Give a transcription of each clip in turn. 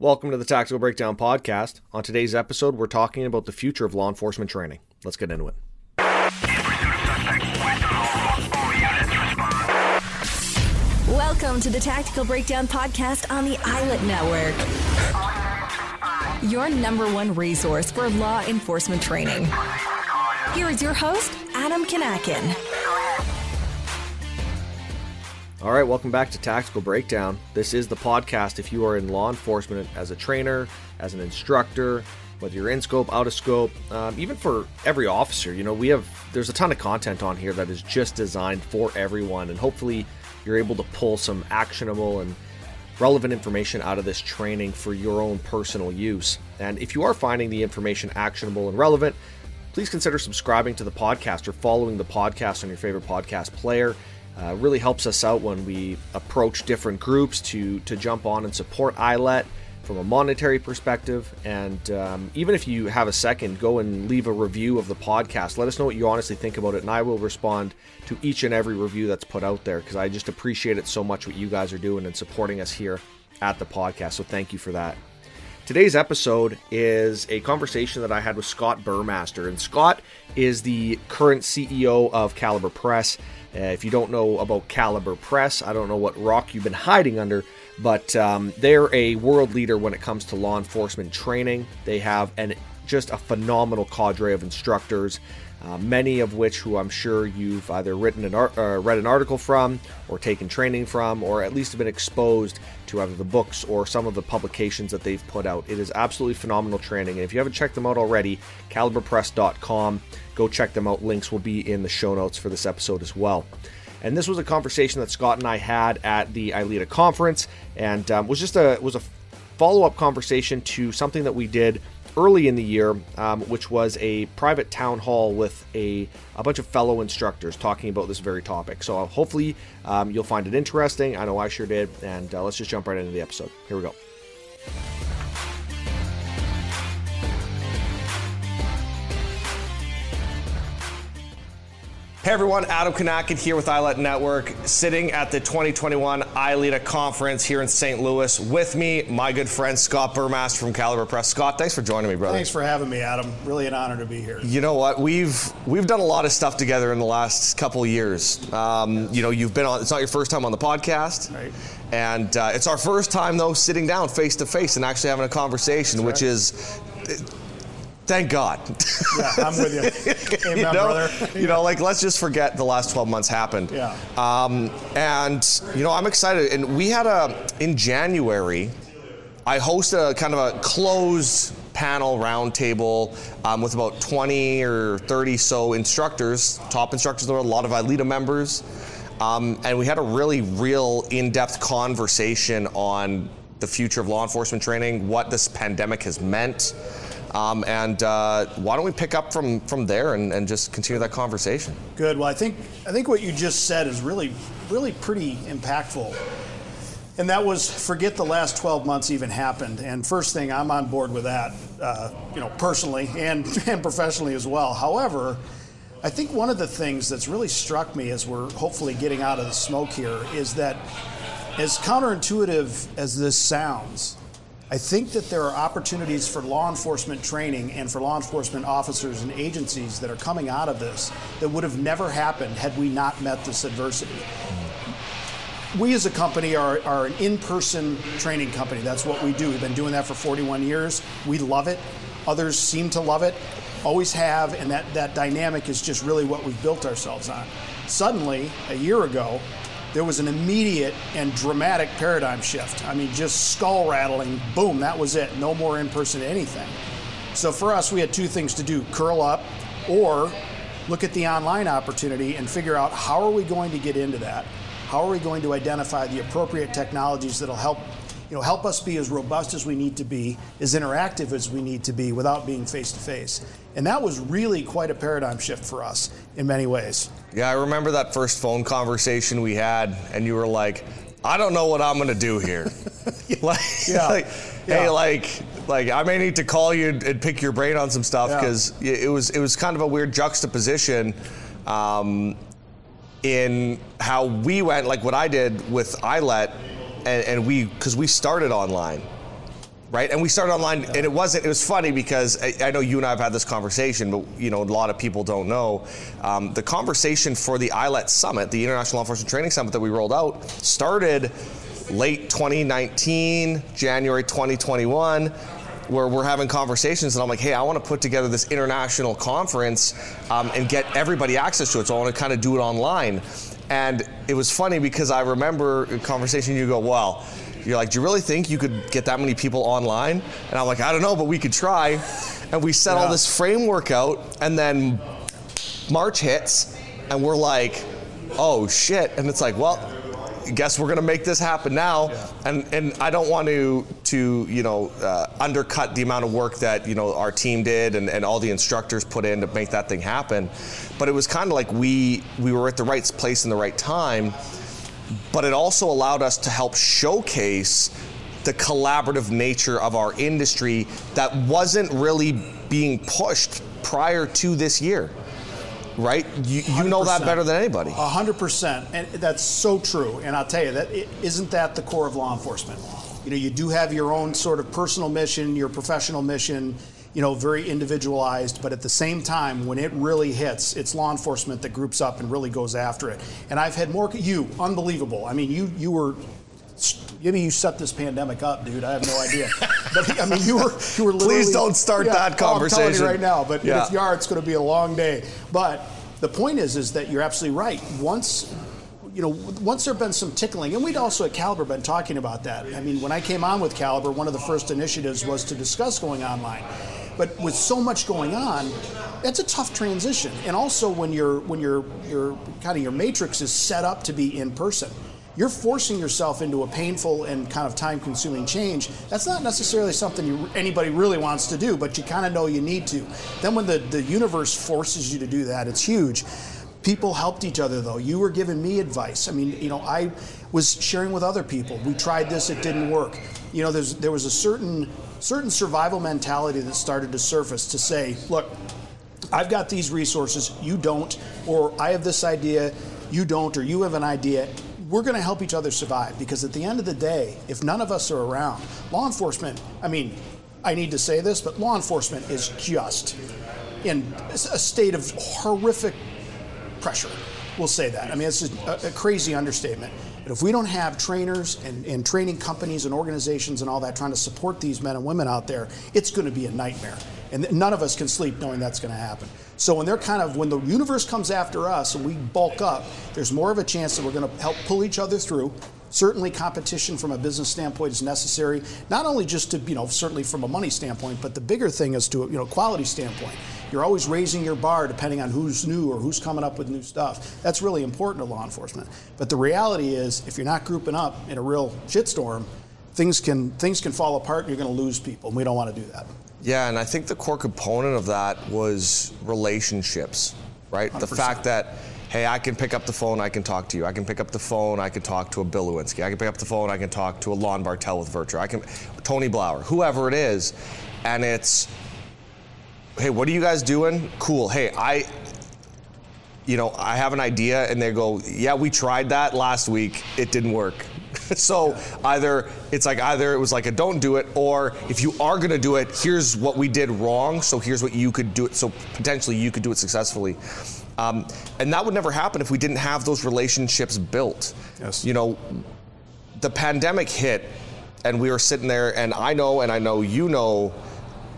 Welcome to the Tactical Breakdown Podcast. On today's episode, we're talking about the future of law enforcement training. Let's get into it. Welcome to the Tactical Breakdown Podcast on the ILET Network. Your number one resource for law enforcement training. Here is your host, Adam Kanakin. All right, welcome back to Tactical Breakdown. This is the podcast if you are in law enforcement as a trainer, as an instructor, whether you're in scope, out of scope, um, even for every officer. You know, we have, there's a ton of content on here that is just designed for everyone, and hopefully you're able to pull some actionable and relevant information out of this training for your own personal use. And if you are finding the information actionable and relevant, please consider subscribing to the podcast or following the podcast on your favorite podcast player. Uh, really helps us out when we approach different groups to to jump on and support ILET from a monetary perspective. And um, even if you have a second, go and leave a review of the podcast. Let us know what you honestly think about it, and I will respond to each and every review that's put out there because I just appreciate it so much what you guys are doing and supporting us here at the podcast. So thank you for that. Today's episode is a conversation that I had with Scott Buhrmaster, and Scott is the current CEO of Calibre Press. Uh, if you don't know about Calibre Press, I don't know what rock you've been hiding under, but um, they're a world leader when it comes to law enforcement training. They have an just a phenomenal cadre of instructors, uh, many of which who I'm sure you've either written an uh, read an article from, or taken training from, or at least have been exposed to either the books or some of the publications that they've put out. It is absolutely phenomenal training, and if you haven't checked them out already, calibrepress.com. Go check them out. Links will be in the show notes for this episode as well. And this was a conversation that Scott and I had at the ILEETA conference, and um, was just a was a follow up conversation to something that we did early in the year, um, which was a private town hall with a, a bunch of fellow instructors talking about this very topic. So hopefully um, you'll find it interesting. I know I sure did. And uh, let's just jump right into the episode. Here we go. Hey everyone, Adam Kanakin here with ILET Network, sitting at the 2021 ILEETA conference here in St. Louis. With me, my good friend Scott Buhrmaster from Calibre Press. Scott, thanks for joining me, brother. Thanks for having me, Adam. Really an honor to be here. You know what? We've we've done a lot of stuff together in the last couple of years. Um, you know, you've been on. It's not your first time on the podcast, right? And uh, it's our first time though sitting down face to face and actually having a conversation, That's which right. is. Thank God. Yeah, I'm with you. Amen, you know, brother. you know, like let's just forget the last 12 months happened. Yeah. Um, and you know, I'm excited. And we had a in January, I hosted a kind of a closed panel roundtable um, with about 20 or 30 so instructors, top instructors, there were a lot of ILEETA members. Um, and we had a really real in-depth conversation on the future of law enforcement training, what this pandemic has meant. Um, and uh, why don't we pick up from, from there and, and just continue that conversation? Good. Well, I think I think what you just said is really really pretty impactful. And that was forget the last 12 months even happened. And first thing, I'm on board with that, uh, you know, personally and, and professionally as well. However, I think one of the things that's really struck me as we're hopefully getting out of the smoke here is that as counterintuitive as this sounds, I think that there are opportunities for law enforcement training and for law enforcement officers and agencies that are coming out of this that would have never happened had we not met this adversity. We as a company are, are an in person training company. That's what we do. We've been doing that for 41 years. We love it. Others seem to love it, always have, and that, that dynamic is just really what we've built ourselves on. Suddenly, a year ago, there was an immediate and dramatic paradigm shift. I mean, just skull rattling, boom, that was it. No more in person anything. So for us, we had two things to do curl up or look at the online opportunity and figure out how are we going to get into that? How are we going to identify the appropriate technologies that'll help you know, help us be as robust as we need to be, as interactive as we need to be without being face to face. And that was really quite a paradigm shift for us in many ways. Yeah, I remember that first phone conversation we had, and you were like, I don't know what I'm gonna do here. like, Yeah. like, hey, like, like I may need to call you and pick your brain on some stuff Yeah. because it was it was kind of a weird juxtaposition um, in how we went, like what I did with ILET, and, and we because we started online, right? And we started online, and it wasn't. It was funny because I, I, know you and I have had this conversation, but you know a lot of people don't know. Um, the conversation for the ILET Summit, the International Law Enforcement Training Summit that we rolled out, started late 2019, January 2021. Where we're having conversations, and I'm like, hey, I want to put together this international conference um, and get everybody access to it. So I want to kind of do it online. And it was funny because I remember a conversation you go, well, you're like, do you really think you could get that many people online? And I'm like, I don't know, but we could try. And we set yeah. all this framework out, and then March hits, and we're like, oh shit. And it's like, well, guess we're going to make this happen now. Yeah. And and I don't want to to you know uh, undercut the amount of work that you know our team did and, and all the instructors put in to make that thing happen. But it was kind of like we we were at the right place in the right time but it also allowed us to help showcase the collaborative nature of our industry that wasn't really being pushed prior to this year. Right? You, you know that better than anybody. 100%. And that's so true. And I'll tell you, that isn't that the core of law enforcement? You know, you do have your own sort of personal mission, your professional mission you know, very individualized, but at the same time, when it really hits, it's law enforcement that groups up and really goes after it. And I've had more, you, unbelievable. I mean, you, you were, maybe you set this pandemic up, dude. I have no idea. but I mean, you were, you were literally. Please don't start yeah, that conversation. I'm telling you right now, but yeah. if you are, it's going to be a long day. But the point is, is that you're absolutely right. Once you know, once there have been some tickling, and we'd also at Calibre been talking about that. I mean, when I came on with Calibre, one of the first initiatives was to discuss going online. But with so much going on, that's a tough transition. And also when you're when you're your kind of your matrix is set up to be in person you're forcing yourself into a painful and kind of time consuming change. That's not necessarily something you, anybody really wants to do, but you kind of know you need to. Then when the, the universe forces you to do that, it's huge. People helped each other though. You were giving me advice. I mean, you know, I was sharing with other people. We tried this, it didn't work. You know, there's, there was a certain certain survival mentality that started to surface to say, look, I've got these resources, you don't, or I have this idea, you don't, or you have an idea. We're going to help each other survive because at the end of the day, if none of us are around, law enforcement, I mean, I need to say this, but law enforcement is just in a state of horrific pressure. We'll say that. I mean, it's a, a crazy understatement. But if we don't have trainers and, and training companies and organizations and all that trying to support these men and women out there, it's going to be a nightmare. And none of us can sleep knowing that's going to happen. So when they're kind of when the universe comes after us and we bulk up, there's more of a chance that we're going to help pull each other through. Certainly, competition from a business standpoint is necessary, not only just to you know certainly from a money standpoint, but the bigger thing is to you know quality standpoint. You're always raising your bar depending on who's new or who's coming up with new stuff. That's really important to law enforcement. But the reality is, if you're not grouping up in a real shitstorm, things can things can fall apart and you're going to lose people. And we don't want to do that. Yeah, and I think the core component of that was relationships, right? 100%. The fact that hey, I can pick up the phone, I can talk to you. I can pick up the phone, I can talk to a Bill Lewinski. I can pick up the phone, I can talk to a Lon Bartel with VirTra. I can Tony Blauer, whoever it is, and it's hey, what are you guys doing? Cool. Hey, I, you know, I have an idea, and they go, yeah, we tried that last week. It didn't work. so either it's like either it was like a don't do it, or if you are going to do it, here's what we did wrong. So here's what you could do it. So potentially you could do it successfully. Um, and that would never happen if we didn't have those relationships built. Yes. You know, the pandemic hit, and we were sitting there, and I know, and I know you know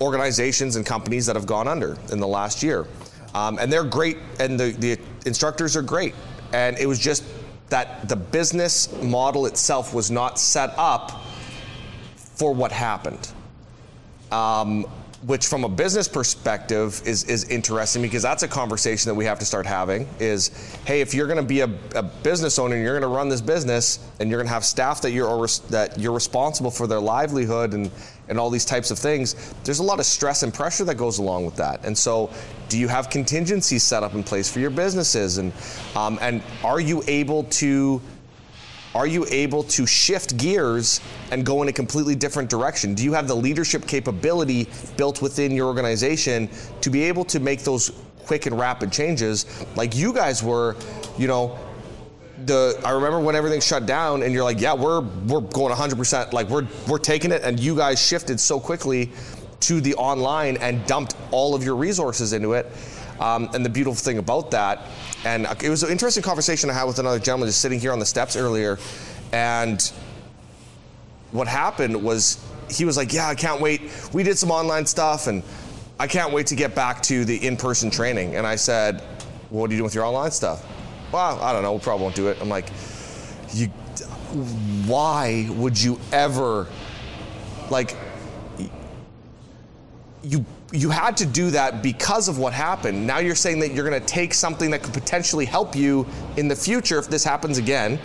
organizations and companies that have gone under in the last year. Um, and they're great, and the, the instructors are great. And it was just that the business model itself was not set up for what happened. Um, which from a business perspective is, is interesting because that's a conversation that we have to start having is hey if you're going to be a, a, business owner and you're going to run this business and you're going to have staff that you're that you're responsible for their livelihood and and all these types of things there's a lot of stress and pressure that goes along with that and so do you have contingencies set up in place for your businesses and um, and are you able to are you able to shift gears and go in a completely different direction? Do you have the leadership capability built within your organization to be able to make those quick and rapid changes like you guys were, you know, the I remember when everything shut down and you're like, yeah, we're we're going 100%. Like we're we're taking it, and you guys shifted so quickly to the online and dumped all of your resources into it. Um, and the beautiful thing about that, and it was an interesting conversation I had with another gentleman just sitting here on the steps earlier, and what happened was he was like, yeah, I can't wait. We did some online stuff and I can't wait to get back to the in-person training. And I said, well, what are you doing with your online stuff? Well, I don't know. We probably won't do it. I'm like, you, why would you ever, like, you you had to do that because of what happened. Now you're saying that you're going to take something that could potentially help you in the future if this happens again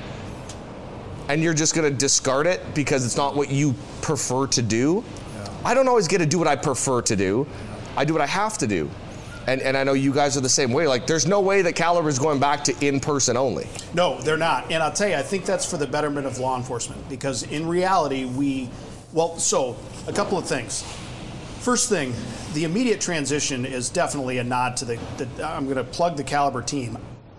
and you're just going to discard it because it's not what you prefer to do. Yeah. I don't always get to do what I prefer to do. I do what I have to do. And, and I know you guys are the same way. Like, there's no way that Calibre is going back to in person only. No, they're not. And I'll tell you, I think that's for the betterment of law enforcement because in reality, we, well, so a couple of things. First thing, the immediate transition is definitely a nod to the, the I'm going to plug the Calibre team.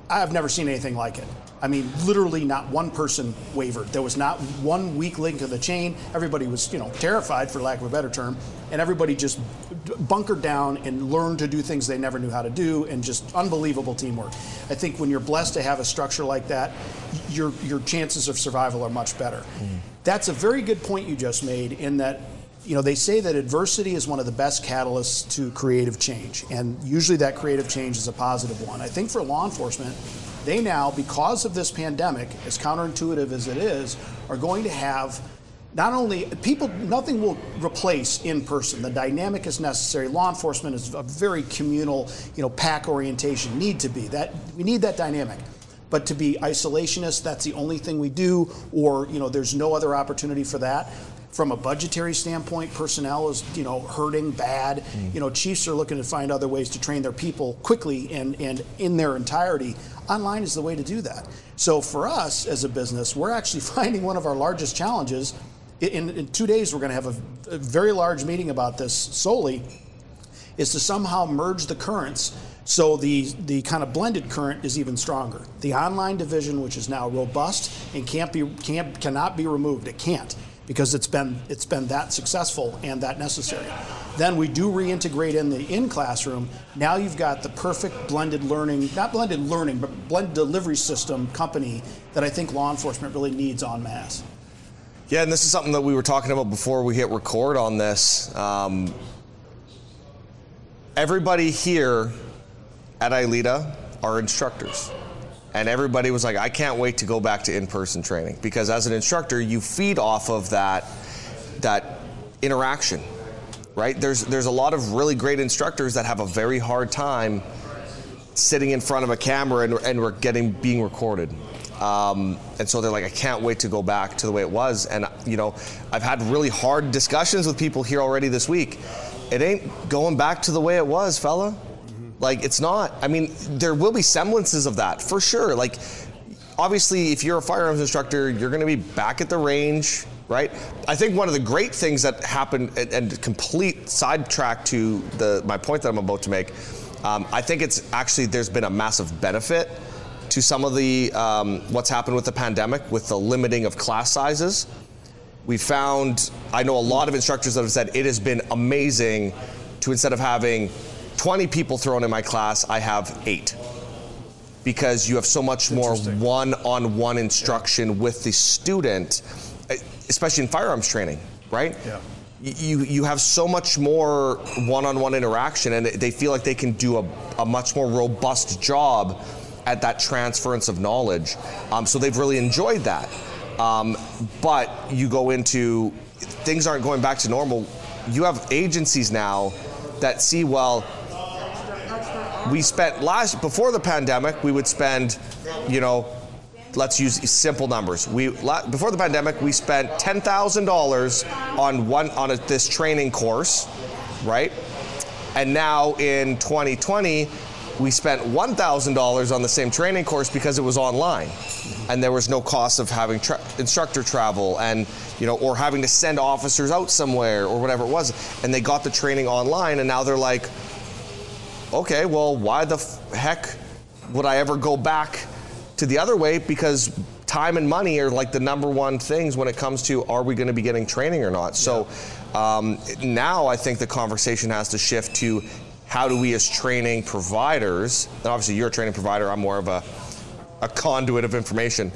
I've never seen anything like it. I mean, literally not one person wavered. There was not one weak link in the chain. Everybody was, you know, terrified, for lack of a better term, and everybody just bunkered down and learned to do things they never knew how to do, and just unbelievable teamwork. I think when you're blessed to have a structure like that, your your chances of survival are much better. Mm. That's a very good point you just made. In that you know, they say that adversity is one of the best catalysts to creative change, and usually that creative change is a positive one. I think for law enforcement, they now, because of this pandemic, as counterintuitive as it is, are going to have not only people, nothing will replace in person. The dynamic is necessary. Law enforcement is a very communal, you know, pack orientation. Need to be that we need that dynamic. But to be isolationist, that's the only thing we do, or you know, there's no other opportunity for that from a budgetary standpoint, personnel is you know hurting bad. Mm. You know, chiefs are looking to find other ways to train their people quickly and and in their entirety. Online is the way to do that. So for us as a business, we're actually finding one of our largest challenges. In, in two days, we're going to have a, a very large meeting about this solely. Is to somehow merge the currents so the, the kind of blended current is even stronger. The online division, which is now robust and can't be can't cannot be removed, it can't because it's been it's been that successful and that necessary. Then we do reintegrate in the in classroom. Now you've got the perfect blended learning, not blended learning, but blended delivery system company that I think law enforcement really needs en masse. Yeah, and this is something that we were talking about before we hit record on this. Um, everybody here at ILEETA are instructors. And everybody was like, I can't wait to go back to in-person training because as an instructor, you feed off of that that interaction, right? There's there's a lot of really great instructors that have a very hard time sitting in front of a camera and, and we're getting being recorded. Um, and so they're like, I can't wait to go back to the way it was. And you know, I've had really hard discussions with people here already this week. It ain't going back to the way it was, fella. Like it's not. I mean, there will be semblances of that for sure. Like obviously, if you're a firearms instructor, you're going to be back at the range, right? I think one of the great things that happened and, and complete sidetrack to the my point that I'm about to make. Um, I think it's actually there's been a massive benefit to some of the um, what's happened with the pandemic with the limiting of class sizes. We found I know a lot of instructors that have said it has been amazing to instead of having 20 people thrown in my class, I have eight. Because you have so much more one on one instruction with the student, especially in firearms training, right? Yeah. You, you have so much more one on one interaction, and they feel like they can do a, a much more robust job at that transference of knowledge. Um, so they've really enjoyed that. Um, but you go into things aren't going back to normal. You have agencies now that see, well, we spent last before the pandemic, we would spend, you know, let's use simple numbers. We before the pandemic, we spent ten thousand dollars on one on a, this training course, right? And now in 2020, we spent one thousand dollars on the same training course because it was online, and there was no cost of having tra- instructor travel and you know or having to send officers out somewhere or whatever it was, and they got the training online, and now they're like okay, well, why the f- heck would I ever go back to the other way because time and money are like the number one things when it comes to are we going to be getting training or not. So um, now I think the conversation has to shift to how do we as training providers, and obviously you're a training provider, I'm more of a, a conduit of information.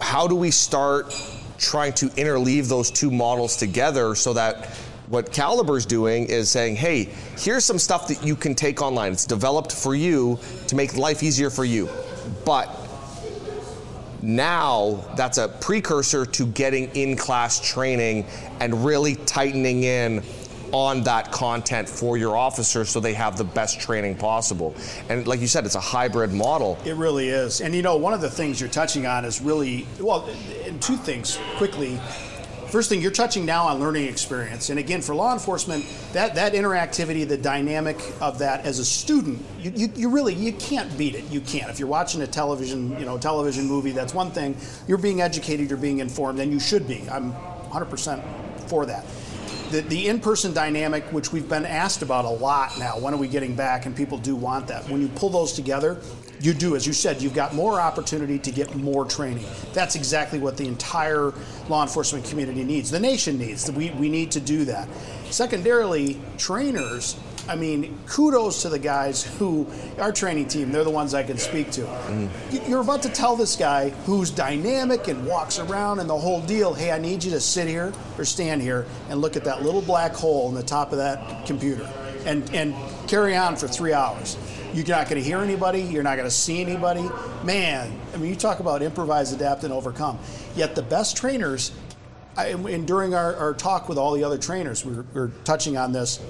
How do we start trying to interleave those two models together so that what Calibre's doing is saying, hey, here's some stuff that you can take online. It's developed for you to make life easier for you. But now that's a precursor to getting in class training and really tightening in on that content for your officers so they have the best training possible. And like you said, it's a hybrid model. It really is. And you know, one of the things you're touching on is really, well, two things quickly. First thing, you're touching now on learning experience. And again, for law enforcement, that, that interactivity, the dynamic of that as a student, you, you, you, really, you can't beat it. You can't. If you're watching a television, you know, television movie, that's one thing. You're being educated, you're being informed, and you should be. I'm 100% for that. The, the in-person dynamic, which we've been asked about a lot now, when are we getting back? And people do want that. When you pull those together, you do, as you said, you've got more opportunity to get more training. That's exactly what the entire law enforcement community needs. The nation needs. We, we need to do that. Secondarily, trainers, I mean, kudos to the guys who, our training team, they're the ones I can speak to. Mm. You're about to tell this guy who's dynamic and walks around and the whole deal, hey, I need you to sit here or stand here and look at that little black hole in the top of that computer and, and carry on for three hours. You're not going to hear anybody. You're not going to see anybody. Man, I mean, you talk about improvise, adapt, and overcome. Yet the best trainers, I, and during our, our, talk with all the other trainers, we were, we were touching on this.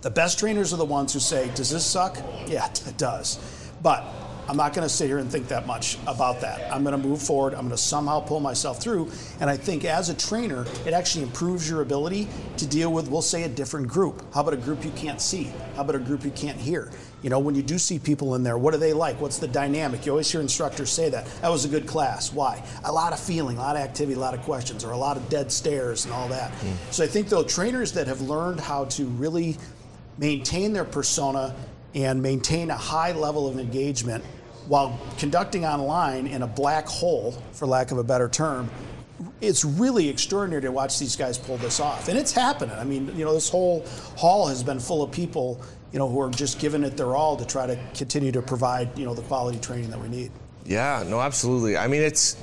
The best trainers are the ones who say, Does this suck? Yeah, it does. But I'm not going to sit here and think that much about that. I'm going to move forward. I'm going to somehow pull myself through. And I think as a trainer, it actually improves your ability to deal with, we'll say, a different group. How about a group you can't see? How about a group you can't hear? You know, when you do see people in there, what are they like? What's the dynamic? You always hear instructors say that. That was a good class. Why? A lot of feeling, a lot of activity, a lot of questions, or a lot of dead stares and all that. Mm. So I think, though, trainers that have learned how to really maintain their persona and maintain a high level of engagement while conducting online in a black hole, for lack of a better term, it's really extraordinary to watch these guys pull this off. And it's happening. I mean, you know, this whole hall has been full of people, you know, who are just giving it their all to try to continue to provide, you know, the quality training that we need. Yeah, no, absolutely. I mean, it's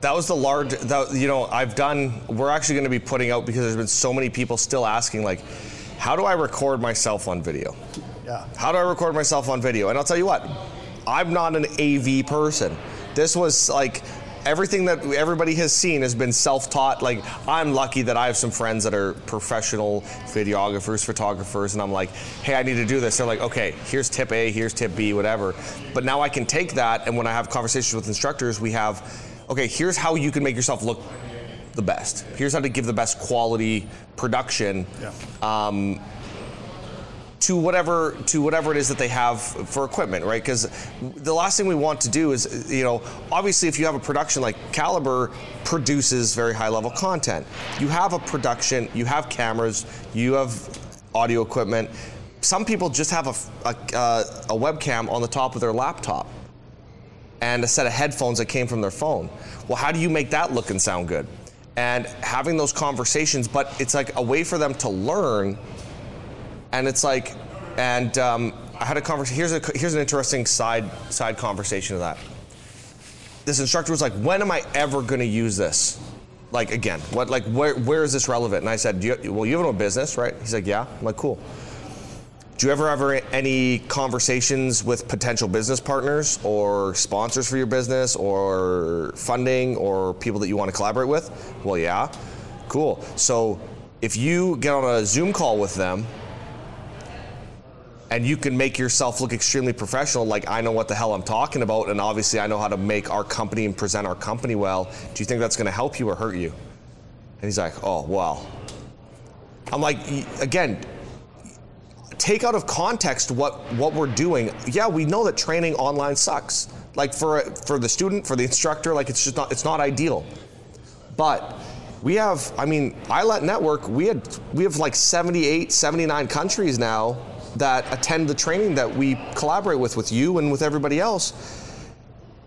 that was the large that you know, I've done we're actually going to be putting out because there's been so many people still asking like how do I record myself on video? Yeah. How do I record myself on video? And I'll tell you what, I'm not an AV person. This was like everything that everybody has seen has been self-taught. Like I'm lucky that I have some friends that are professional videographers, photographers, and I'm like, hey, I need to do this. They're like, okay, here's tip A, here's tip B, whatever. But now I can take that, and when I have conversations with instructors, we have, okay, here's how you can make yourself look the best. Here's how to give the best quality production. Yeah. Um, to whatever to whatever it is that they have for equipment, right? Because the last thing we want to do is, you know, obviously if you have a production like Calibre produces very high level content, you have a production, you have cameras, you have audio equipment. Some people just have a, a, uh, a webcam on the top of their laptop and a set of headphones that came from their phone. Well, how do you make that look and sound good? and having those conversations, but it's like a way for them to learn. And it's like, and um, I had a conversation. Here's a here's an interesting side side conversation of that. This instructor was like, "When am I ever going to use this? Like again, what like where where is this relevant?" And I said, you, "Well, you have no business, right?" He's like, "Yeah." I'm like, "Cool." Do you ever have any conversations with potential business partners or sponsors for your business or funding or people that you want to collaborate with? Well, yeah. Cool. So if you get on a Zoom call with them and you can make yourself look extremely professional, like I know what the hell I'm talking about, and obviously I know how to make our company and present our company well, do you think that's going to help you or hurt you? And he's like, oh, well. I'm like, again, take out of context what what we're doing. Yeah, we know that training online sucks. Like for for the student, for the instructor, like it's just not it's not ideal. But we have I mean, ILET network, we had we have like 78, 79 countries now that attend the training that we collaborate with with you and with everybody else.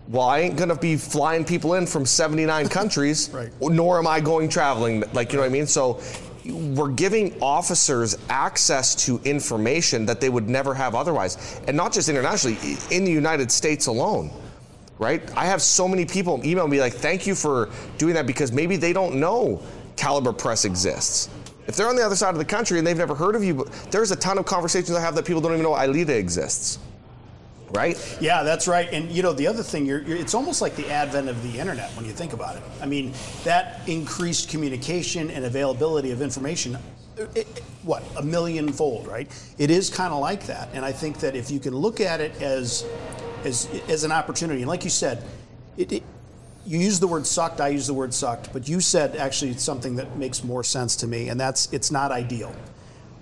well, I ain't gonna be flying people in from 79 countries, Right. nor am I going traveling. Like, you know what I mean? So we're giving officers access to information that they would never have otherwise. And not just internationally, in the United States alone. Right? I have so many people email me like, thank you for doing that because maybe they don't know Calibre Press exists. If they're on the other side of the country and they've never heard of you, there's a ton of conversations I have that people don't even know ILEETA exists. Right? Yeah, that's right. And you know, the other thing, you're, you're, it's almost like the advent of the internet when you think about it. I mean, that increased communication and availability of information. It, it- what a million fold, right? It is kind of like that, and I think that if you can look at it as as as an opportunity, and like you said, it you use the word sucked, I use the word sucked, but you said actually something that makes more sense to me, and that's it's not ideal.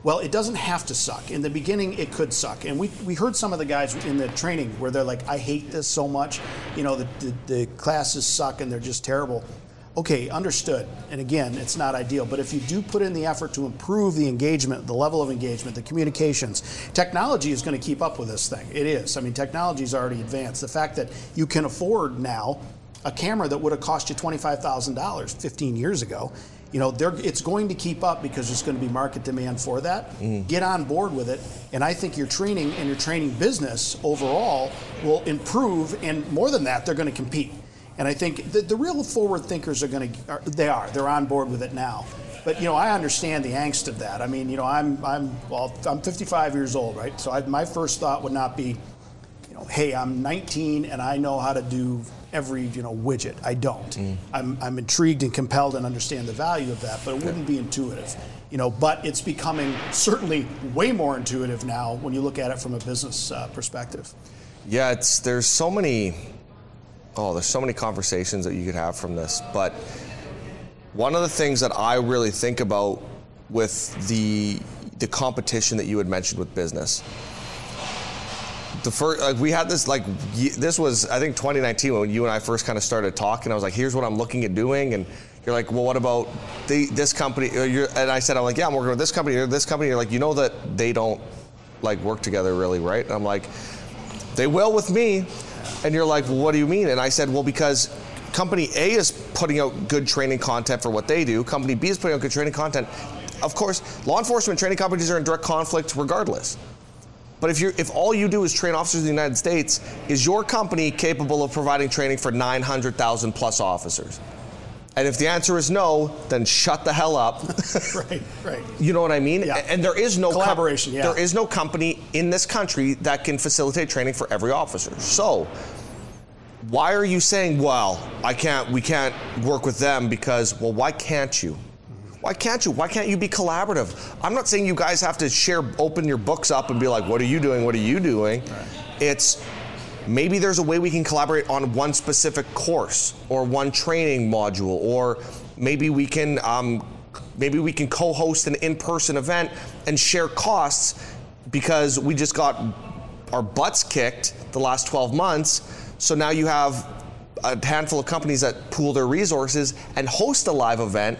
Well, it doesn't have to suck. In the beginning, it could suck. And we, we heard some of the guys in the training where they're like, I hate this so much. You know, the, the, the classes suck and they're just terrible. Okay, understood. And again, it's not ideal. But if you do put in the effort to improve the engagement, the level of engagement, the communications, technology is going to keep up with this thing. It is. I mean, technology is already advanced. The fact that you can afford now a camera that would have cost you $25,000 15 years ago, you know, they're, it's going to keep up because there's going to be market demand for that. Mm. Get on board with it. And I think your training and your training business overall will improve. And more than that, they're going to compete. And I think the, the real forward thinkers are going to, are, they are, they're on board with it now. But you know, I understand the angst of that. I mean, you know, I'm I'm well, I'm 55 years old, right? So I, my first thought would not be, you know, hey, I'm 19 and I know how to do every you know widget. I don't. I'm, I'm intrigued and compelled and understand the value of that, but it wouldn't be intuitive. You know, but it's becoming certainly way more intuitive now when you look at it from a business uh, perspective. Yeah, it's there's so many oh, there's so many conversations that you could have from this. But one of the things that I really think about with the the competition that you had mentioned with business. The first, like we had this, like y- this was, I think 2019 when you and I first kind of started talking. I was like, "Here's what I'm looking at doing," and you're like, "Well, what about the, this company?" And I said, "I'm like, yeah, I'm working with this company or this company." You're like, "You know that they don't like work together really, right?" And I'm like, they will with me. And you're like, well, what do you mean? And I said, well, because company A is putting out good training content for what they do, company B is putting out good training content. Of course, law enforcement training companies are in direct conflict regardless. But if you if all you do is train officers in the United States, is your company capable of providing training for 900,000 plus officers? And if the answer is no, then shut the hell up. right, right. You know what I mean? Yeah. And there is no com- Collaboration, yeah. There is no company in this country that can facilitate training for every officer. So why are you saying, well, I can't we can't work with them because well, why can't you? Why can't you? Why can't you be collaborative? I'm not saying you guys have to share open your books up and be like, what are you doing? What are you doing? It's maybe there's a way we can collaborate on one specific course or one training module or maybe we can um, maybe we can co-host an in-person event and share costs because we just got our butts kicked the last 12 months so now you have a handful of companies that pool their resources and host a live event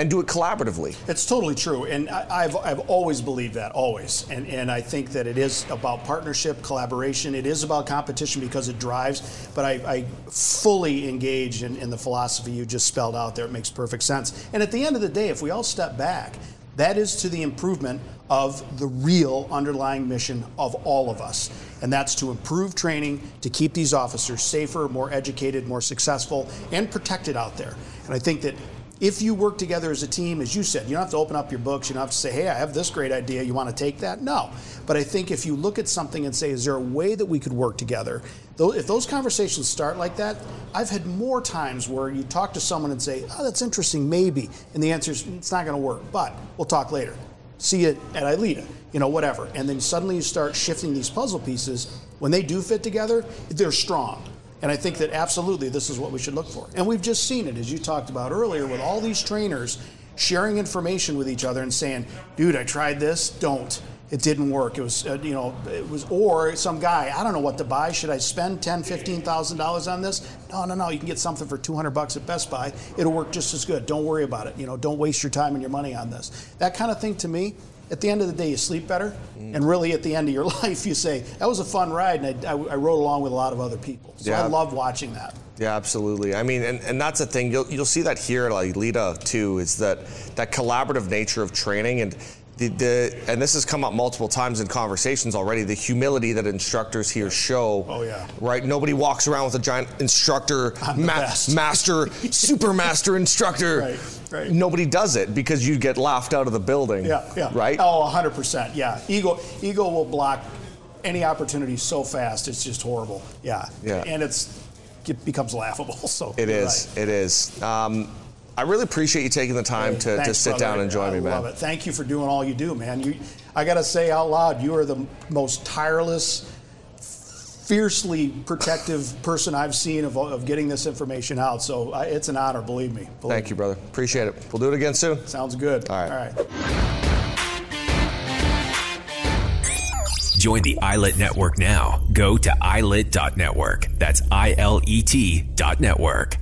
and do it collaboratively It's totally true, and I, I've, I've always believed that, always. And, and I think that it is about partnership, collaboration. It is about competition because it drives, but I, I fully engage in, in the philosophy you just spelled out there. It makes perfect sense. And at the end of the day, if we all step back, that is to the improvement of the real underlying mission of all of us. And that's to improve training, to keep these officers safer, more educated, more successful, and protected out there. And I think that if you work together as a team, as you said, you don't have to open up your books. You don't have to say, hey, I have this great idea. You want to take that? No. But I think if you look at something and say, is there a way that we could work together? If those conversations start like that, I've had more times where you talk to someone and say, oh, that's interesting, maybe. And the answer is, it's not going to work, but we'll talk later. See it at ILEETA, you know, whatever. And then suddenly you start shifting these puzzle pieces. When they do fit together, they're strong. And I think that absolutely this is what we should look for. And we've just seen it, as you talked about earlier, with all these trainers sharing information with each other and saying, dude, I tried this, don't. It didn't work. It was, uh, you know, it was, or some guy, I don't know what to buy. Should I spend ten, fifteen thousand dollars on this? No, no, no. You can get something for two hundred bucks at Best Buy. It'll work just as good. Don't worry about it. You know, don't waste your time and your money on this. That kind of thing to me at the end of the day, you sleep better. Mm. And really, at the end of your life, you say, that was a fun ride, and I, I, I rode along with a lot of other people. So yeah. I love watching that. Yeah, absolutely. I mean, and, and that's the thing. You'll, you'll see that here at ILEETA too. Is that that collaborative nature of training and the, the, and this has come up multiple times in conversations already the humility that instructors here show. Oh yeah. Right? Nobody walks around with a giant instructor ma- master super master instructor. Right, right. nobody does it because you get laughed out of the building. Yeah yeah. Right? Oh 100% yeah. Ego ego will block any opportunity so fast it's just horrible. Yeah. Yeah. And it's it becomes laughable so it is. right. it is. Um, I really appreciate you taking the time hey, to, thanks, to sit brother. down and join I me, man. Love it. Thank you for doing all you do, man. You, I got to say out loud, you are the most tireless, fiercely protective person I've seen of, of getting this information out. So I, it's an honor, believe me. Believe Thank you, brother. Appreciate it. We'll do it again soon. Sounds good. All right. All right. Join the iLet Network now. Go to ilet.network. That's I L E T dot network.